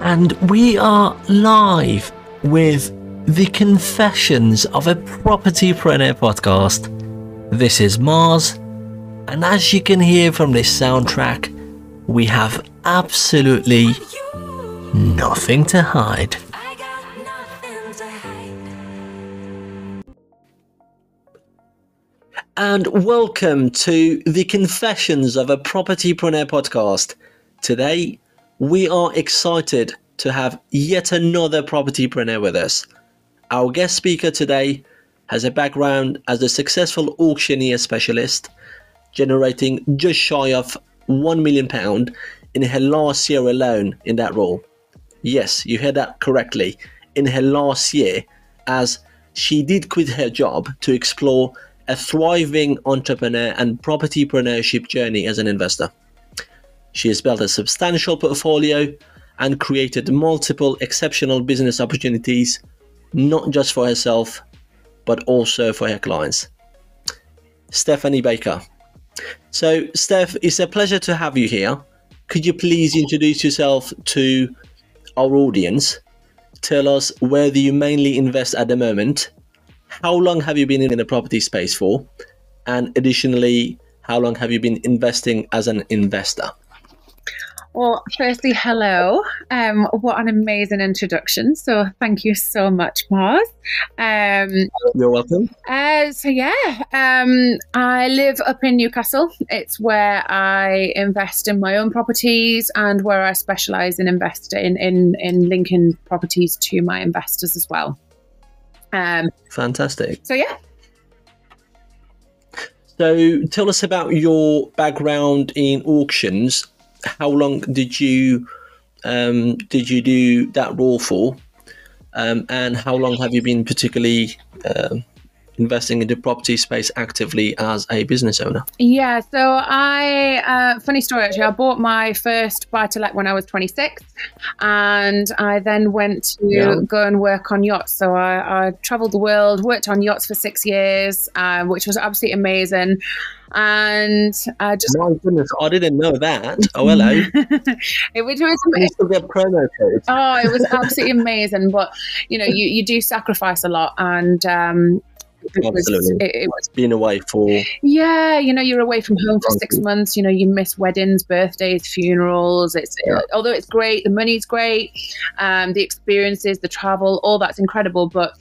and we are live with the Confessions of a property Propertypreneur podcast. This is Mars, and as you can hear from this soundtrack, we have absolutely nothing to hide. I got nothing to hide. and welcome to the Confessions of a Property Propertypreneur podcast. Today, we are excited to have yet another propertypreneur with us. Our guest speaker today has a background as a successful auctioneer specialist, generating just shy of £1 million in her last year alone in that role. Yes, you heard that correctly. In her last year, as she did quit her job to explore a thriving entrepreneur and propertypreneurship journey as an investor. She has built a substantial portfolio and created multiple exceptional business opportunities, not just for herself, but also for her clients. Stephanie Baker. So, Steph, it's a pleasure to have you here. Could you please introduce yourself to our audience? Tell us where do you mainly invest at the moment? How long have you been in the property space for? And additionally, how long have you been investing as an investor? Well, firstly, hello. Um, what an amazing introduction. So, thank you so much, Mars. Um, You're welcome. uh, so, yeah, um, I live up in Newcastle. It's where I invest in my own properties and where I specialize in investing in, in linking properties to my investors as well. Um, Fantastic. so, yeah, So, tell us about your background in auctions. How long did you um, did you do that role for? Um, and how long have you been particularly um, investing in the property space actively as a business owner? Yeah, so I, uh, funny story actually, I bought my first buy to let when I was 26, and I then went to Yeah. go and work on yachts. So I, I traveled the world, worked on yachts for six years, uh, which was absolutely amazing. And I just, My goodness, I didn't know that. Oh, hello. it was, it was Can get promo code? Oh, it was absolutely amazing. But you know, you, you do sacrifice a lot, and um, was, Absolutely. it, it was Been away for yeah. You know, you're away from home for six months. You know, you miss weddings, birthdays, funerals. It's Yeah. although it's great, the money's great, um, the experiences, the travel, all that's incredible. But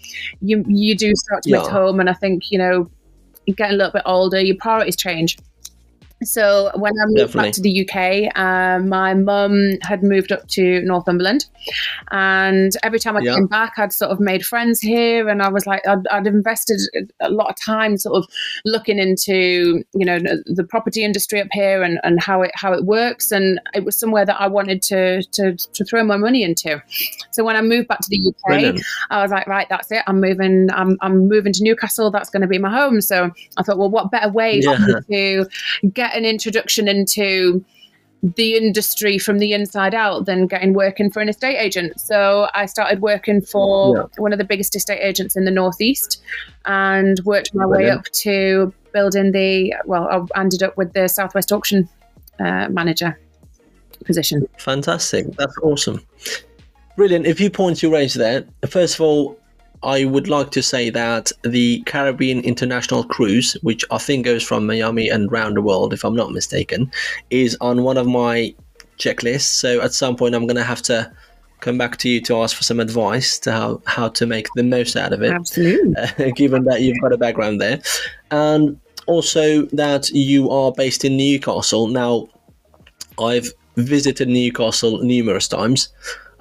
you you do start to miss home, and I think you know, you get a little bit older, your priorities change. So when I moved Definitely. back to the UK, um, my mum had moved up to Northumberland, and every time I Yeah. came back, I'd sort of made friends here, and I was like, I'd, I'd invested a lot of time sort of looking into you know the property industry up here and, and how it how it works, and it was somewhere that I wanted to to to throw my money into. So when I moved back to the UK, brilliant. I was like, right, that's it. I'm moving. I'm, I'm moving to Newcastle. That's going to be my home. So I thought, well, what better way Yeah. to get an introduction into the industry from the inside out than getting working for an estate agent. So I started working for one of the biggest estate agents in the northeast, and worked my way up to building the. Well, I ended up with the Southwest Auction uh, Manager position. Fantastic. That's awesome. Brilliant. A few points you raised there. First of all, I would like to say that the Caribbean International Cruise, which I think goes from Miami and round the world, if I'm not mistaken, is on one of my checklists. So at some point, I'm going to have to come back to you to ask for some advice to how, how to make the most out of it Absolutely. uh, given that you've got a background there, and also that you are based in Newcastle. Now, I've visited Newcastle numerous times.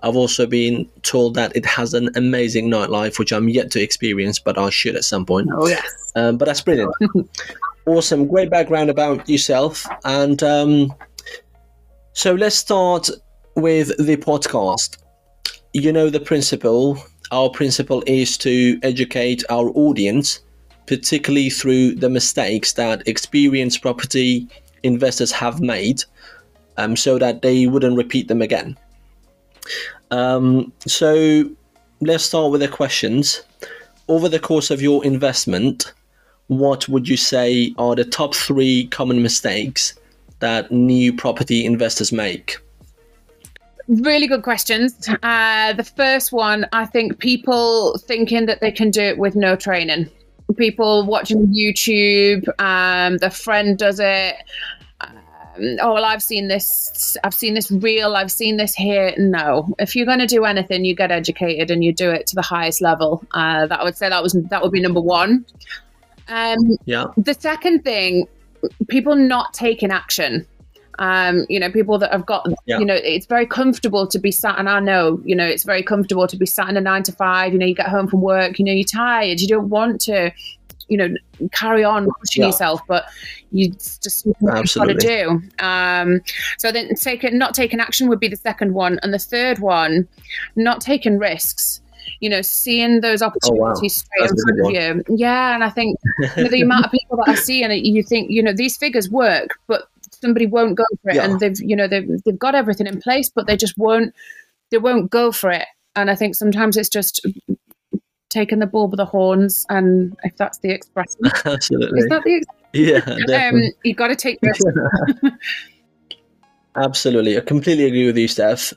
I've also been told that it has an amazing nightlife, which I'm yet to experience, but I should at some point. Oh yes. Um, but that's brilliant. awesome. Great background about yourself. And um, so let's start with the podcast. You know the principle. Our principle is to educate our audience, particularly through the mistakes that experienced property investors have made, um, so that they wouldn't repeat them again. Um, so let's start with the questions. Over the course of your investment, what would you say are the top three common mistakes that new property investors make? Really good questions. Uh, the first one, I think people thinking that they can do it with no training. People watching YouTube, um, their friend does it. Um, oh well, I've seen this. I've seen this reel. I've seen this here. No, if you're going to do anything, you get educated and you do it to the highest level. Uh, that I would say that was that would be number one. Um, Yeah. the second thing, people not taking action. Um, you know, people that have got, Yeah. you know, it's very comfortable to be sat, and I know, you know, it's very comfortable to be sat in a nine to five. You know, you get home from work, you know, you're tired, you don't want to, you know, carry on pushing Yeah. yourself, but you just what you've got to do. Um, so then, taking not taking action would be the second one, and the third one, not taking risks. You know, seeing those opportunities straight Oh, That's a in front of you. Yeah, and I think you know, the amount of people that I see, and you think, you know, these figures work, but somebody won't go for it, Yeah. and they've, you know, they've they've got everything in place, but they just won't, they won't go for it. And I think sometimes it's just taking the bull by the horns, and if that's the expression, Absolutely. is that the ex- Yeah, um, definitely. you got to take risks. Absolutely. I completely agree with you, Steph.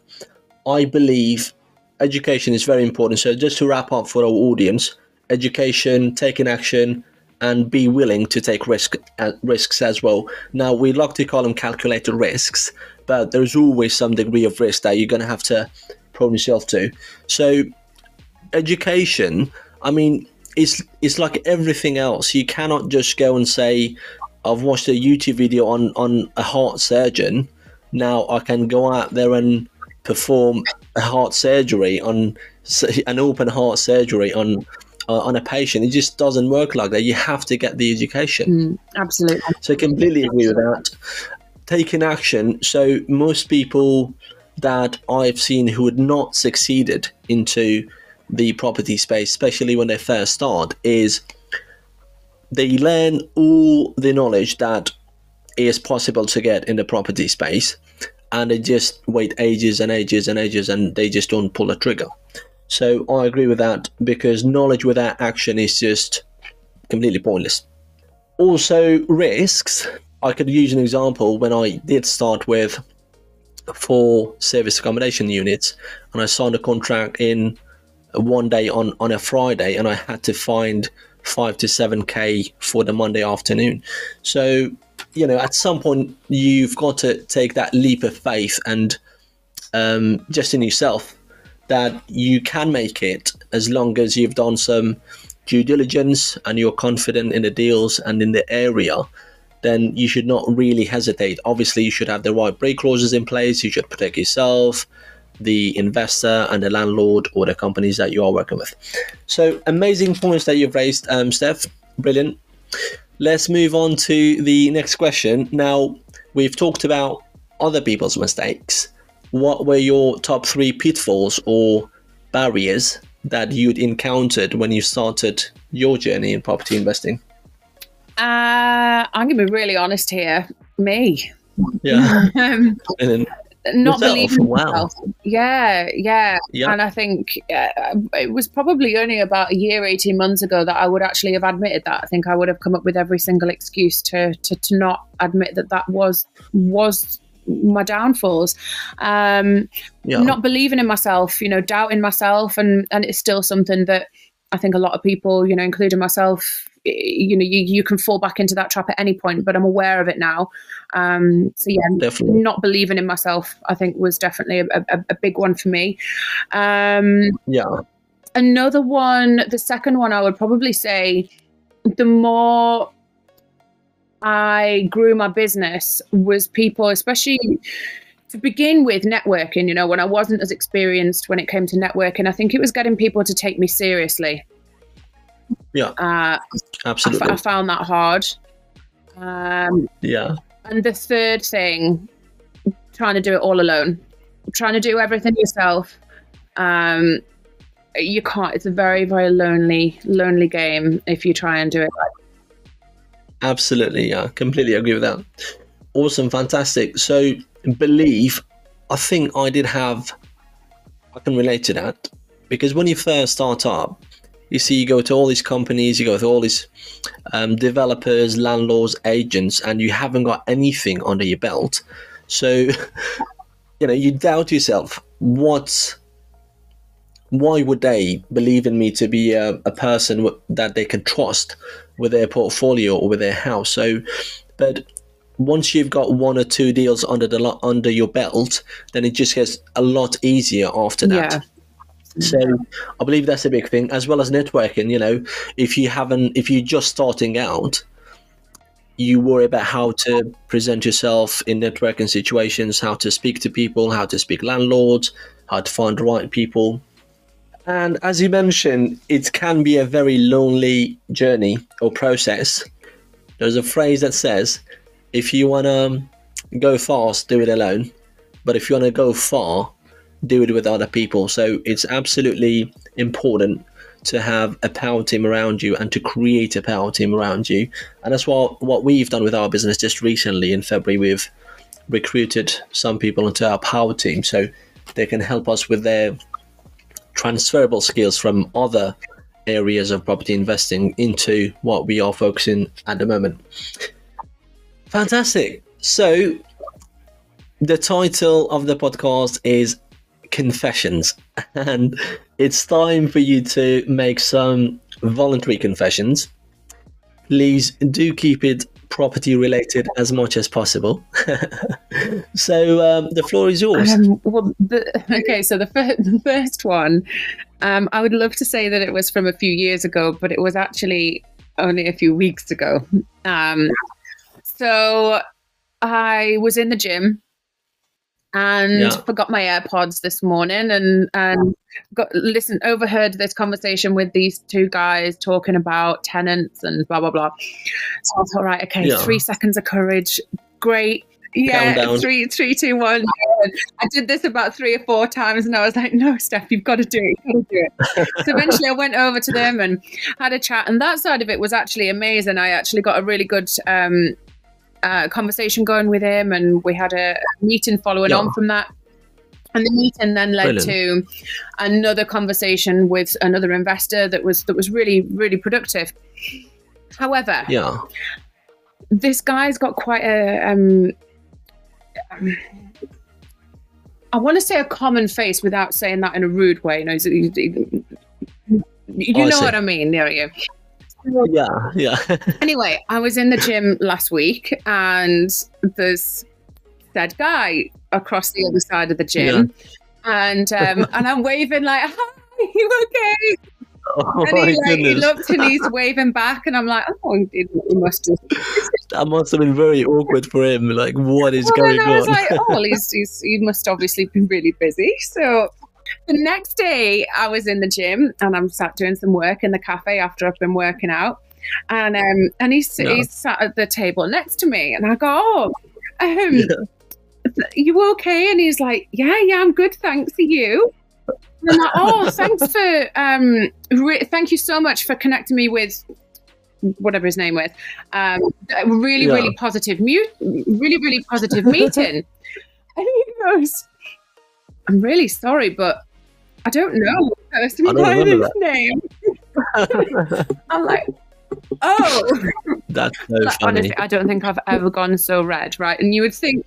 I believe education is very important. So, just to wrap up for our audience, education, taking action, and be willing to take risk uh, risks as well. Now, we like to call them calculated risks, but there's always some degree of risk that you're going to have to prone yourself to. So, education, I mean, it's it's like everything else. You cannot just go and say, "I've watched a YouTube video on on a heart surgeon." Now I can go out there and perform a heart surgery on an open heart surgery on uh, on a patient. It just doesn't work like that. You have to get the education. Mm, absolutely. So I completely agree with that. Taking action. So most people that I've seen who had not succeeded into the property space, especially when they first start, is they learn all the knowledge that is possible to get in the property space and they just wait ages and ages and ages and they just don't pull a trigger. So I agree with that because knowledge without action is just completely pointless. Also risks. I could use an example. When i did start with four service accommodation units and i signed a contract in one day on on a friday and i had to find 5 to 7k for the monday afternoon so you know at some point you've got to take that leap of faith and um, just in yourself that you can make it as long as you've done some due diligence and you're confident in the deals and in the area, then you should not really hesitate. Obviously, you should have the right break clauses in place. You should protect yourself, the investor, and the landlord or the companies that you are working with. So, amazing points that you've raised, um, Steph. Brilliant. Let's move on to the next question. Now, we've talked about other people's mistakes. What were your top three pitfalls or barriers that you'd encountered when you started your journey in property investing? Uh, I'm going to be really honest here. Me. Yeah. Um, not believing in Wow. myself. Yeah, yeah, Yeah. And I think uh, it was probably only about a year, eighteen months ago that I would actually have admitted that. I think I would have come up with every single excuse to to, to not admit that that was was my downfalls. Um, yeah. not believing in myself, you know, doubting myself, and and it's still something that I think a lot of people, you know, including myself, you know, you, you can fall back into that trap at any point. But I'm aware of it now. Um, so yeah, Definitely. not believing in myself, I think, was definitely a, a, a big one for me. Um, yeah. another one, the second one, I would probably say, the more I grew my business was people, especially to begin with networking, you know, when I wasn't as experienced when it came to networking, I think it was getting people to take me seriously. Yeah. Uh, Absolutely. I found that hard. Um, yeah. And the third thing, trying to do it all alone, trying to do everything yourself. Um, you can't. It's a very, very lonely, lonely game if you try and do it. Absolutely. Yeah. Completely agree with that. Awesome. Fantastic. So, believe, I think I did have, I can relate to that because when you first start up, you see, you go to all these companies, you go to all these um, developers, landlords, agents, and you haven't got anything under your belt. So, you know you doubt yourself. What? Why would they believe in me to be a, a person w- that they can trust with their portfolio or with their house? So, but once you've got one or two deals under the under your belt, then it just gets a lot easier after that. Yeah. So I believe that's a big thing, as well as networking. You know, if you haven't, if you're just starting out, you worry about how to present yourself in networking situations, how to speak to people, how to speak landlords, how to find the right people. And as you mentioned, it can be a very lonely journey or process. There's a phrase that says, if you want to go fast, do it alone. But if you want to go far, do it with other people. So it's absolutely important to have a power team around you and to create a power team around you. And that's what what we've done with our business just recently in February. We've recruited some people into our power team so they can help us with their transferable skills from other areas of property investing into what we are focusing at the moment. Fantastic. So the title of the podcast is confessions. And it's time for you to make some voluntary confessions. Please do keep it property related as much as possible. So um, the floor is yours. Um, well, the, okay, so the, fir- the first one, um, I would love to say that it was from a few years ago, but it was actually only a few weeks ago. Um, so I was in the gym and Yeah. forgot my AirPods this morning and and got listen overheard this conversation with these two guys talking about tenants and blah blah blah. So I thought, right, okay, Yeah. three seconds of courage, great. Yeah, Countdown. three, three, two, one. I did this about three or four times, and I was like, "No, Steph, you've got to do it. You've got to do it." so eventually, I went over to them and had a chat, and that side of it was actually amazing. I actually got a really good um, uh, conversation going with him, and we had a meeting following Yeah. on from that. And the meeting then led Brilliant. to another conversation with another investor that was that was really really productive. However, yeah this guy's got quite a um, um, I want to say a common face without saying that in a rude way. You know, he's- he- he- you Oh, know what I mean. There you go. Yeah yeah Anyway, I was in the gym last week, and there's that guy across the other side of the gym, and um, and I'm waving like, "Hi, you okay?" oh And he like he looked and he's waving back, and I'm like, "Oh, he must have." that must have been very awkward for him like what is Well, going then I was on like, oh, well, he's, he's, he must obviously be really busy. So the next day, I was in the gym and I'm sat doing some work in the cafe after I've been working out. And um, and he's, Yeah. he's sat at the table next to me. And I go, oh, um, Yeah. you okay? And he's like, yeah, yeah, I'm good. Thanks. Are you? And I'm like, oh, thanks for, um, re- thank you so much for connecting me with whatever his name was. Um, really, Yeah. really positive mute, really, really positive meeting. and he goes, I'm really sorry, but I don't know the person I don't by remember this name. I'm like, oh, that's so Like, funny honestly, I don't think I've ever gone so red, right? And you would think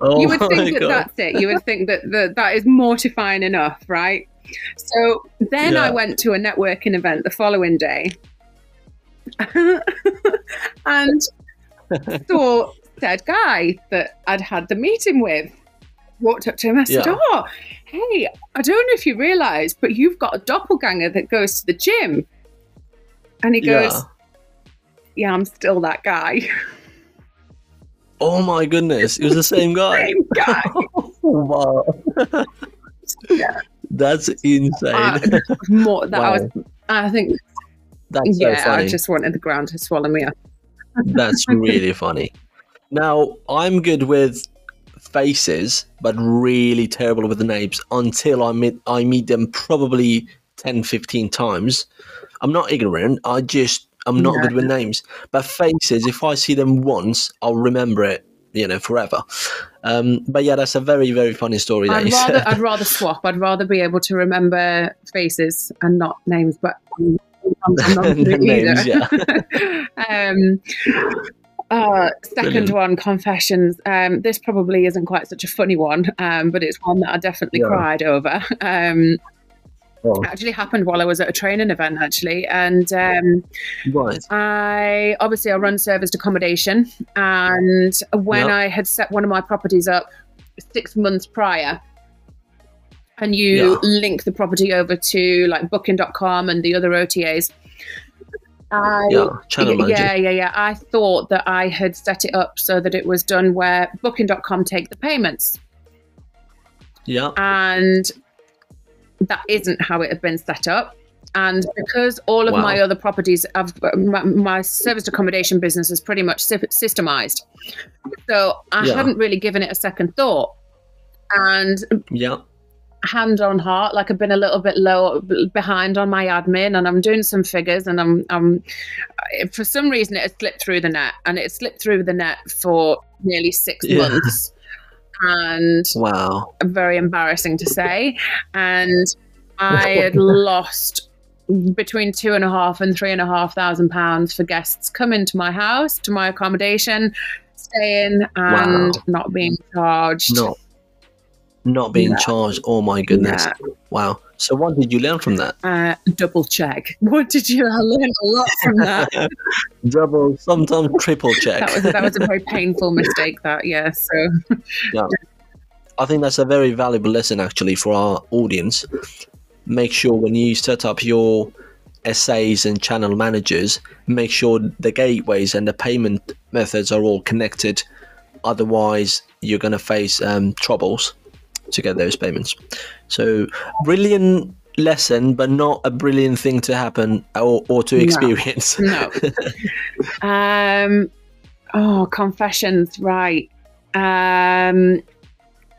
oh you would think that God. that's it. You would think that, that that is mortifying enough, right? So then I went to a networking event the following day and saw said guy that I'd had the meeting with. Walked up to him, I said, Yeah. Oh, hey, I don't know if you realise, but you've got a doppelganger that goes to the gym. And he goes, yeah Yeah, I'm still that guy. oh my goodness it was the same guy Same guy. wow Yeah. that's insane Uh, more that I was I think that's so yeah, funny I just wanted the ground to swallow me up. That's really funny. Now, I'm good with faces, but really terrible with the names until I meet I meet them probably 10, 15 times. I'm not ignorant. I just I'm not Yeah. good with names. But faces, if I see them once, I'll remember it, you know, forever. Um, but yeah, that's a very, very funny story. I'd rather. I'd rather swap. I'd rather be able to remember faces and not names, but I'm, I'm not Names, either. um Uh, second Brilliant. one, confessions. Um, this probably isn't quite such a funny one, um, but it's one that I definitely Yeah. cried over. Um, Oh, actually happened while I was at a training event, actually, and um, right. I obviously I run serviced accommodation, and when Yep. I had set one of my properties up six months prior, and you Yeah. link the property over to like Booking.com and the other OTAs. I, Yeah, channel yeah, yeah, yeah, yeah. I thought that I had set it up so that it was done where Booking.com take the payments, Yeah. and that isn't how it had been set up. And because all of Wow. my other properties, have, my, my serviced accommodation business is pretty much systemized, so I Yeah. hadn't really given it a second thought. And Yeah. Hand on heart, like I've been a little bit low behind on my admin, and I'm doing some figures, and I'm, I'm for some reason it slipped through the net, and it slipped through the net for nearly six Yeah. months, and Wow. very embarrassing to say, and I had lost between two and a half and three and a half thousand pounds for guests coming to my house, to my accommodation, staying and Wow. not being charged. Not not being Yeah. charged. Oh my goodness. Yeah. Wow. So what did you learn from that? uh, double check. What did you? I learned a lot from that. Double, sometimes triple check. that was that was a very painful mistake. That yeah. So I think that's a very valuable lesson actually for our audience. Make sure when you set up your SAs and channel managers, make sure the gateways and the payment methods are all connected. Otherwise, you're going to face um, troubles to get those payments. So, brilliant lesson, but not a brilliant thing to happen or, or to experience. no. um. Oh, confessions. Right. Um.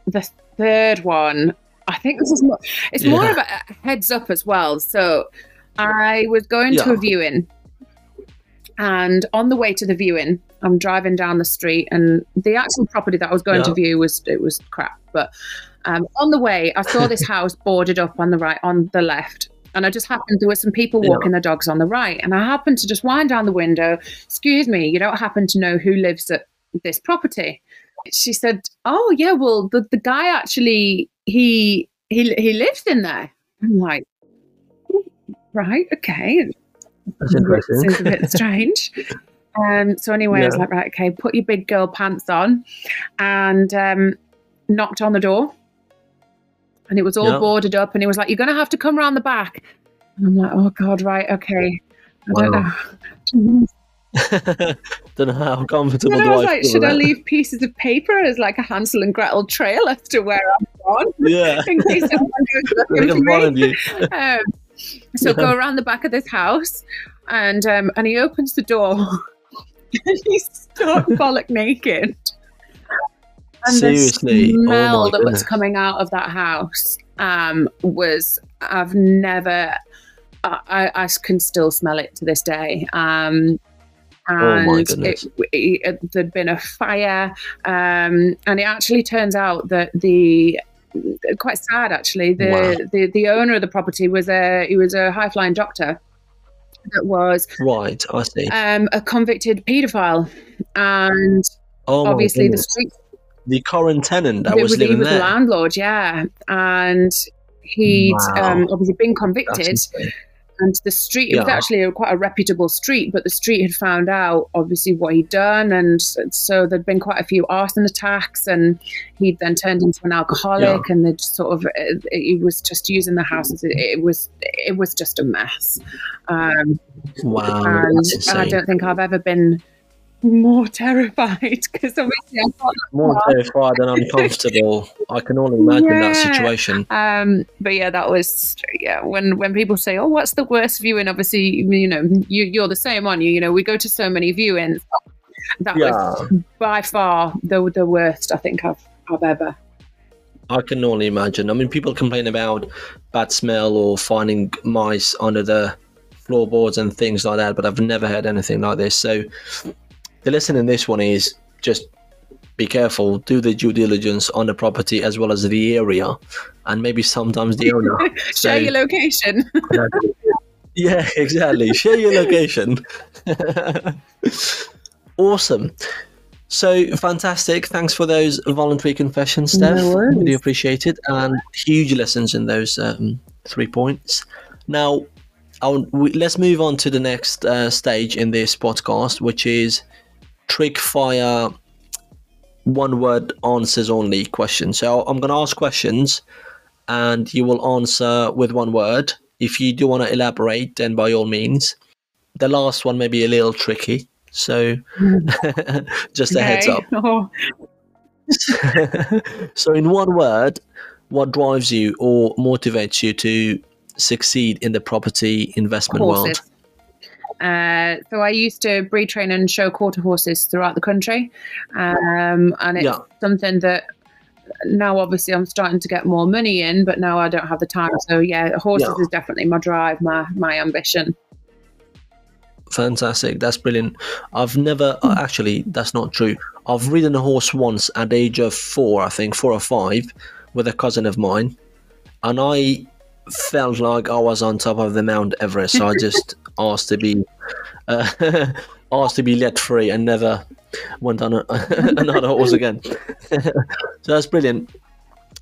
The third one. I think this is more. It's more of a heads up as well. So, I was going to a viewing, and on the way to the viewing, I'm driving down the street, and the actual property that I was going to view was it was crap. But um, on the way, I saw this house boarded up on the right, on the left. And I just happened, there were some people Yeah. walking their dogs on the right. And I happened to just wind down the window. Excuse me, you don't happen to know who lives at this property? She said, Oh, yeah, well, the, the guy actually, he, he, he lives in there. I'm like, "Oh, right, okay. That's interesting. Seems a bit strange. Um, so anyway, I was like, right, okay, put your big girl pants on, and um, knocked on the door, and it was all Yeah. boarded up, and he was like, "You're gonna have to come around the back," and I'm like, "Oh God, right, okay." I don't Wow. know. Don't know how comfortable Then I was I like, should I that. leave pieces of paper as like a Hansel and Gretel trail as to where I'm gone Yeah. in case someone goes looking for me? um, so Yeah. go around the back of this house, and um, and he opens the door, and he's stark bollock naked. And Seriously? the Oh smell that was coming out of that house um, was I've never. I, I, I can still smell it to this day. Um, Oh my goodness. it, it, there'd been a fire, um, and it actually turns out that the quite sad actually. The, Wow. the the owner of the property was a he was a high flying doctor that was Right, I see. um, a convicted paedophile, and Oh obviously the street the current tenant that was living was the there. landlord, yeah, and he'd Wow. um, obviously been convicted. And the street it was actually a, quite a reputable street but the street had found out obviously what he'd done and so there'd been quite a few arson attacks and he'd then turned into an alcoholic and they'd sort of it, he was just using the house as it, it was it was just a mess. Um, Wow, and that's I don't think I've ever been more terrified because obviously I thought More terrified and uncomfortable. I can only imagine that situation. Um, but yeah, that was yeah. When when people say, "Oh, what's the worst viewing?" Obviously, you know, you you're the same, aren't you? You know, we go to so many viewings. That was by far the the worst I think I've I've ever. I can only imagine. I mean, people complain about bad smell or finding mice under the floorboards and things like that, but I've never heard anything like this. So, the lesson in this one is just be careful, do the due diligence on the property as well as the area, and maybe sometimes the owner. Share So- your location. yeah, exactly. Share your location. Awesome. So fantastic. Thanks for those voluntary confessions, Steph. No worries. really appreciate it. And huge lessons in those um, three points. Now, I'll, we, let's move on to the next uh, stage in this podcast, which is trick fire one word answers only questions. So I'm going to ask questions and you will answer with one word. If you do want to elaborate, then by all means. The last one may be a little tricky. So just a heads up. Oh, so, in one word, what drives you or motivates you to succeed in the property investment world? Uh, so I used to breed train and show quarter horses throughout the country, um, and it's Yeah. something that now obviously I'm starting to get more money in, but now I don't have the time. So yeah, horses Yeah. is definitely my drive, my my ambition. Fantastic. That's brilliant. I've never, uh, actually, that's not true. I've ridden a horse once at the age of four, I think, four or five, with a cousin of mine. And I felt like I was on top of the Mount Everest. So I just asked to be, uh, asked to be let free and never went on a, another horse again. so that's brilliant.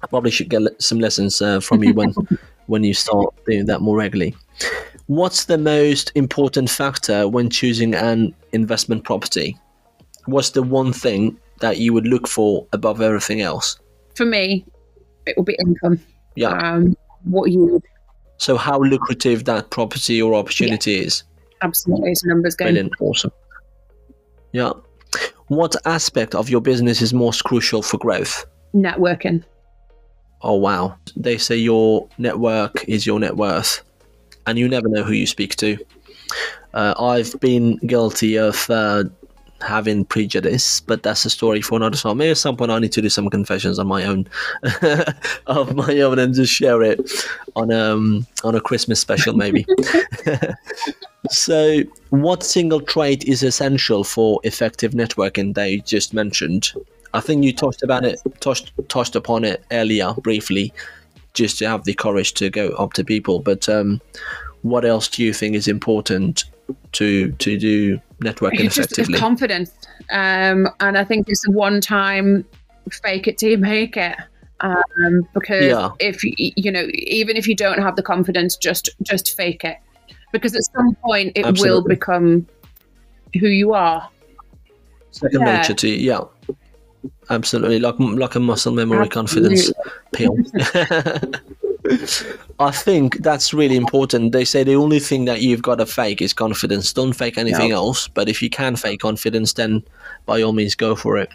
I probably should get some lessons uh, from you when, when you start doing that more regularly. What's the most important factor when choosing an investment property? What's the one thing that you would look for above everything else? For me, it will be income. Yeah. Um, what you So, how lucrative that property or opportunity is. absolutely a numbers game. Brilliant. Awesome. Yeah. What aspect of your business is most crucial for growth? Networking. Oh, wow. They say your network is your net worth, and you never know who you speak to. Uh, I've been guilty of uh, having prejudice, but that's a story for another time. Maybe at some point I need to do some confessions on my own, of my own, and just share it on um on a Christmas special, maybe. so, what single trait is essential for effective networking that you just mentioned? I think you touched about it, touched touched upon it earlier briefly, just to have the courage to go up to people. But um, what else do you think is important to to do networking It's just effectively? confidence. Um, and I think it's a one time fake it till you make it. Um, because Yeah. if you, know, even if you don't have the confidence, just just fake it. Because at some point it will become who you are. Second yeah. nature to you, yeah. Absolutely, like like a muscle memory confidence pill. I think that's really important. They say the only thing that you've got to fake is confidence. Don't fake anything else. But if you can fake confidence, then by all means go for it.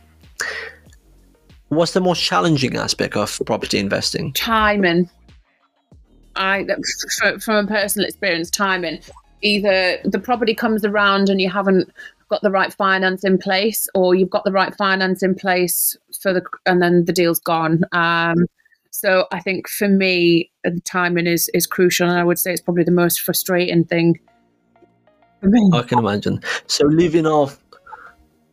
What's the most challenging aspect of property investing? timing. I, from a personal experience, timing. Either the property comes around and you haven't got the right finance in place, or you've got the right finance in place for the, and then the deal's gone. Um, so I think for me, uh, the timing is is crucial, and I would say it's probably the most frustrating thing for me. I can imagine. So living off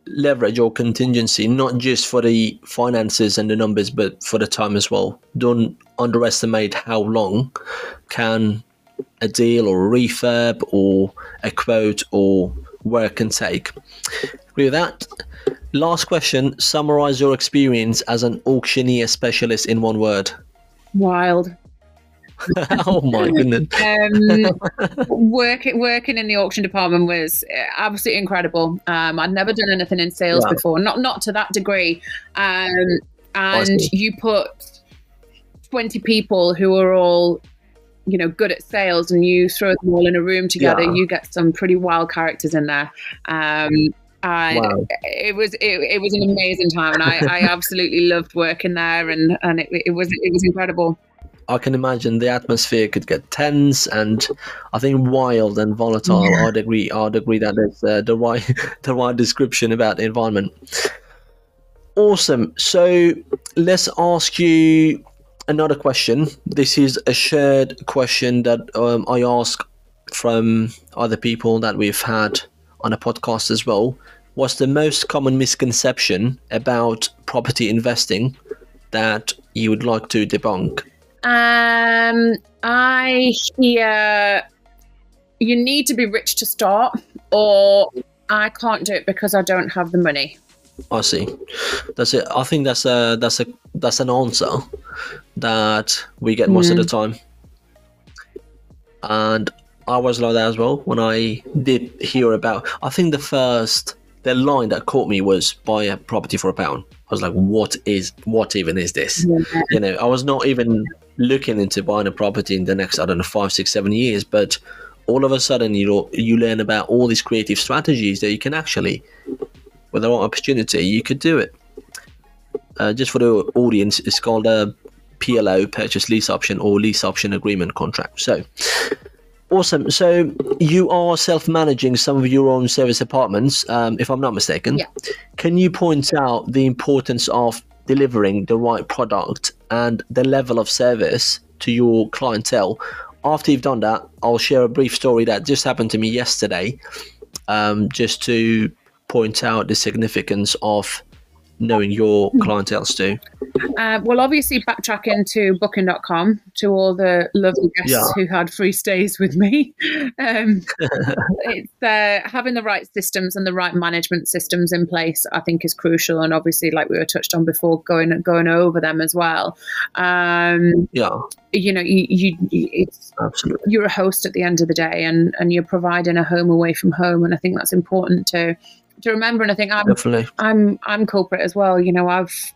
leverage or contingency, not just for the finances and the numbers, but for the time as well. Don't underestimate how long can a deal or a refurb or a quote or work can take. Agree with that? Last question. Summarize your experience as an auctioneer specialist in one word. Wild. oh my goodness. um, working working in the auction department was absolutely incredible. Um, I'd never done anything in sales Yeah. before, not not to that degree. Um, and you put twenty people who are all, you know, good at sales, and you throw them all in a room together. Yeah. You get some pretty wild characters in there. And Wow. it was it, it was an amazing time, and I, I absolutely loved working there, and and it, it was it was incredible. I can imagine the atmosphere could get tense and I think wild and volatile. Yeah. I'd agree. I'd agree that is uh, the right the right description about the environment. Awesome. So let's ask you another question. This is a shared question that um, I ask from other people that we've had on a podcast as well. What's the most common misconception about property investing that you would like to debunk? Um, I hear you need to be rich to start, or I can't do it because I don't have the money. I see. That's it. I think that's a that's a that's an answer that we get most of the time. And I was like that as well when I did hear about. I think the first the line that caught me was buy a property for a pound. I was like, what is what even is this? You know, I was not even looking into buying a property in the next I don't know five, six, seven years, but all of a sudden you know, you learn about all these creative strategies that you can actually with the right opportunity, you could do it. Uh, just for the audience, it's called a PLO, purchase lease option or lease option agreement contract. So, awesome. So, you are self managing some of your own service apartments, um, if I'm not mistaken. Yeah. Can you point out the importance of delivering the right product and the level of service to your clientele? After you've done that, I'll share a brief story that just happened to me yesterday, um, just to point out the significance of knowing your clientele too. Uh, well, obviously, backtracking to booking.com to all the lovely guests Yeah. who had free stays with me. Um, it's uh, having the right systems and the right management systems in place, I think, is crucial. And obviously, like we were touched on before, going going over them as well. Um, Yeah, you know, you, you it's absolutely. you're a host at the end of the day, and and you're providing a home away from home, and I think that's important to to remember. And I think I'm Definitely. I'm I'm culprit as well. You know, I've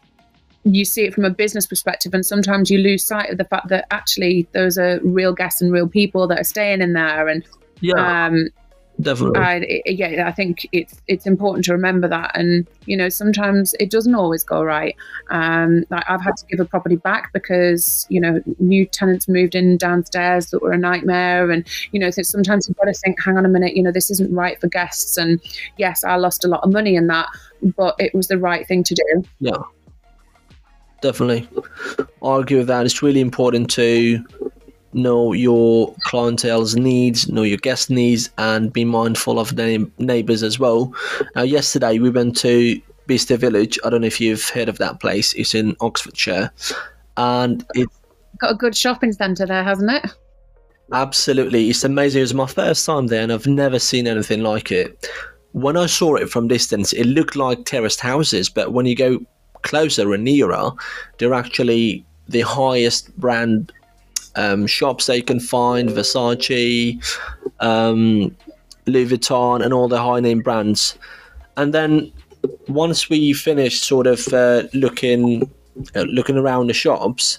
you see it from a business perspective, and sometimes you lose sight of the fact that actually those are real guests and real people that are staying in there. And Yeah, um, definitely. I, yeah, I think it's it's important to remember that. And you know, sometimes it doesn't always go right. Um, like I've had to give a property back because you know new tenants moved in downstairs that were a nightmare, and you know, so sometimes you've got to think, hang on a minute, you know, this isn't right for guests. And yes, I lost a lot of money in that, but it was the right thing to do. Yeah, definitely. I argue with that. It's really important to know your clientele's needs, know your guest needs, and be mindful of the neighbors as well. Now, yesterday we went to Bicester Village. I don't know if you've heard of that place. It's in Oxfordshire, and it Got a good shopping centre there, hasn't it? Absolutely, it's amazing. It was my first time there, and I've never seen anything like it. When I saw it from distance, it looked like terraced houses, but when you go closer and nearer, they're actually the highest brand um, shops they can find: Versace, um, Louis Vuitton, and all the high name brands. And then once we finished, sort of uh, looking uh, looking around the shops,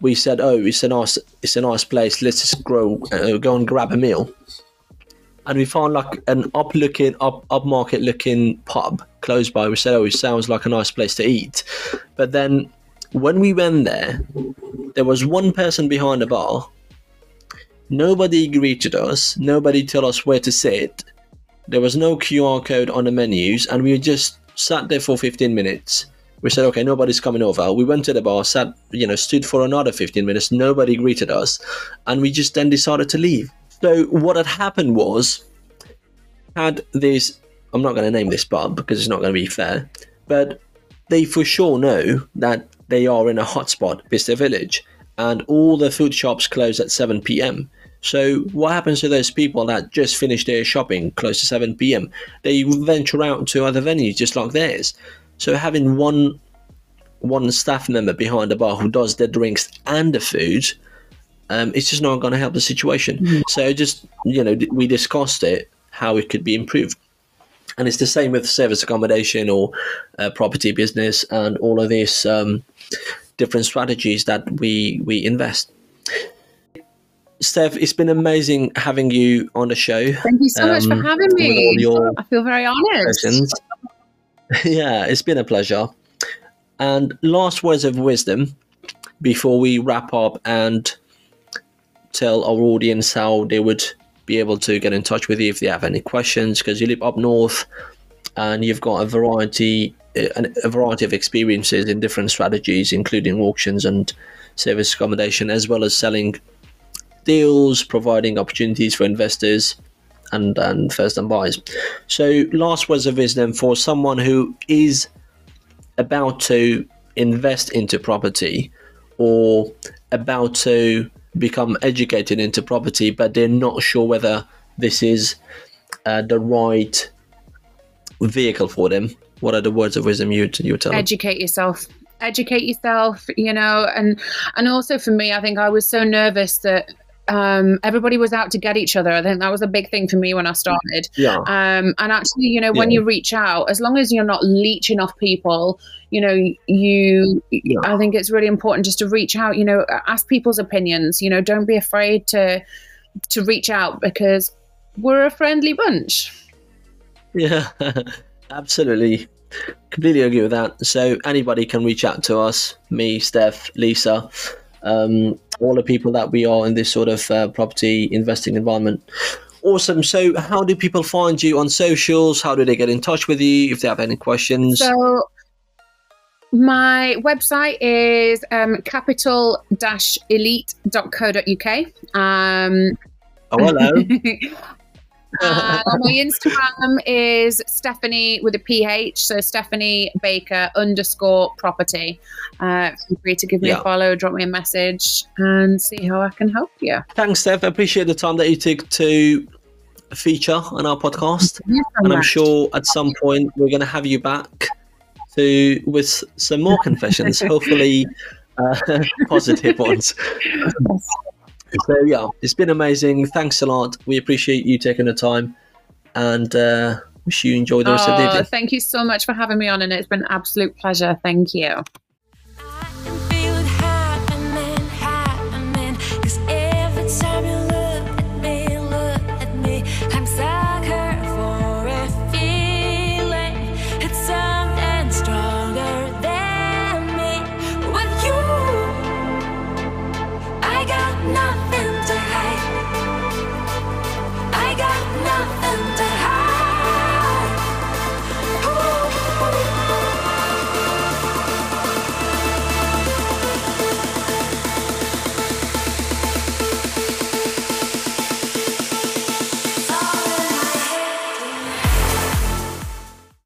we said, "Oh, it's a nice, it's a nice place. Let's just grow, uh, go and grab a meal." And we found like an up looking, up upmarket looking pub close by. We said, "Oh, it sounds like a nice place to eat." But then when we went there, there was one person behind the bar. Nobody greeted us. Nobody told us where to sit. There was no QR code on the menus, and we just sat there for 15 minutes. We said, okay, nobody's coming over. We went to the bar, sat, you know, stood for another 15 minutes. Nobody greeted us. And we just then decided to leave. So what had happened was, had this, I'm not going to name this pub because it's not going to be fair, but they for sure know that they are in a hotspot, Bicester Village, and all the food shops close at 7 p.m. So what happens to those people that just finished their shopping close to 7 p.m.? They venture out to other venues just like theirs. So having one one staff member behind the bar who does the drinks and the food, um, it's just not going to help the situation. So just you know, we discussed it how it could be improved, and it's the same with service accommodation or uh, property business and all of this um, different strategies that we we invest. Steph, it's been amazing having you on the show. Thank you so much for Um, having me. I feel very questions. yeah, it's been a pleasure. And last words of wisdom before we wrap up and tell our audience how they would be able to get in touch with you if they have any questions because you live up north and you've got a variety a a variety of experiences in different strategies including auctions and service accommodation as well as selling deals providing opportunities for investors and, and first time buyers. So last words of wisdom for someone who is about to invest into property or about to become educated into property, but they're not sure whether this is uh, the right vehicle for them, what are the words of wisdom you you tell educate yourself educate yourself you know and and also for me i think i was so nervous that um, everybody was out to get each other. I think that was a big thing for me when I started. Yeah. Um, and actually, you know, when Yeah. you reach out, as long as you're not leeching off people, you know, you, Yeah. I think it's really important just to reach out, you know, ask people's opinions, you know, don't be afraid to, to reach out because we're a friendly bunch. Yeah, absolutely. Completely agree with that. So anybody can reach out to us, me, Steph, Lisa, um, all the people that we are in this sort of uh, property investing environment. Awesome. So how do people find you on socials? How do they get in touch with you if they have any questions? So my website is um, capital-elite.co.uk. Um, oh, hello. Uh, my Instagram is Stephanie with a PH, so Stephanie Baker underscore property. Uh, feel free to give me Yeah. a follow, drop me a message, and see how I can help you. Thanks, Steph. I appreciate the time that you took to feature on our podcast. and I'm sure at some point we're going to have you back to with some more confessions, hopefully uh, positive ones. So yeah, it's been amazing. Thanks a lot. We appreciate you taking the time, and uh, wish you enjoy the rest of the Oh, evening. thank you so much for having me on, and it's been an absolute pleasure. Thank you.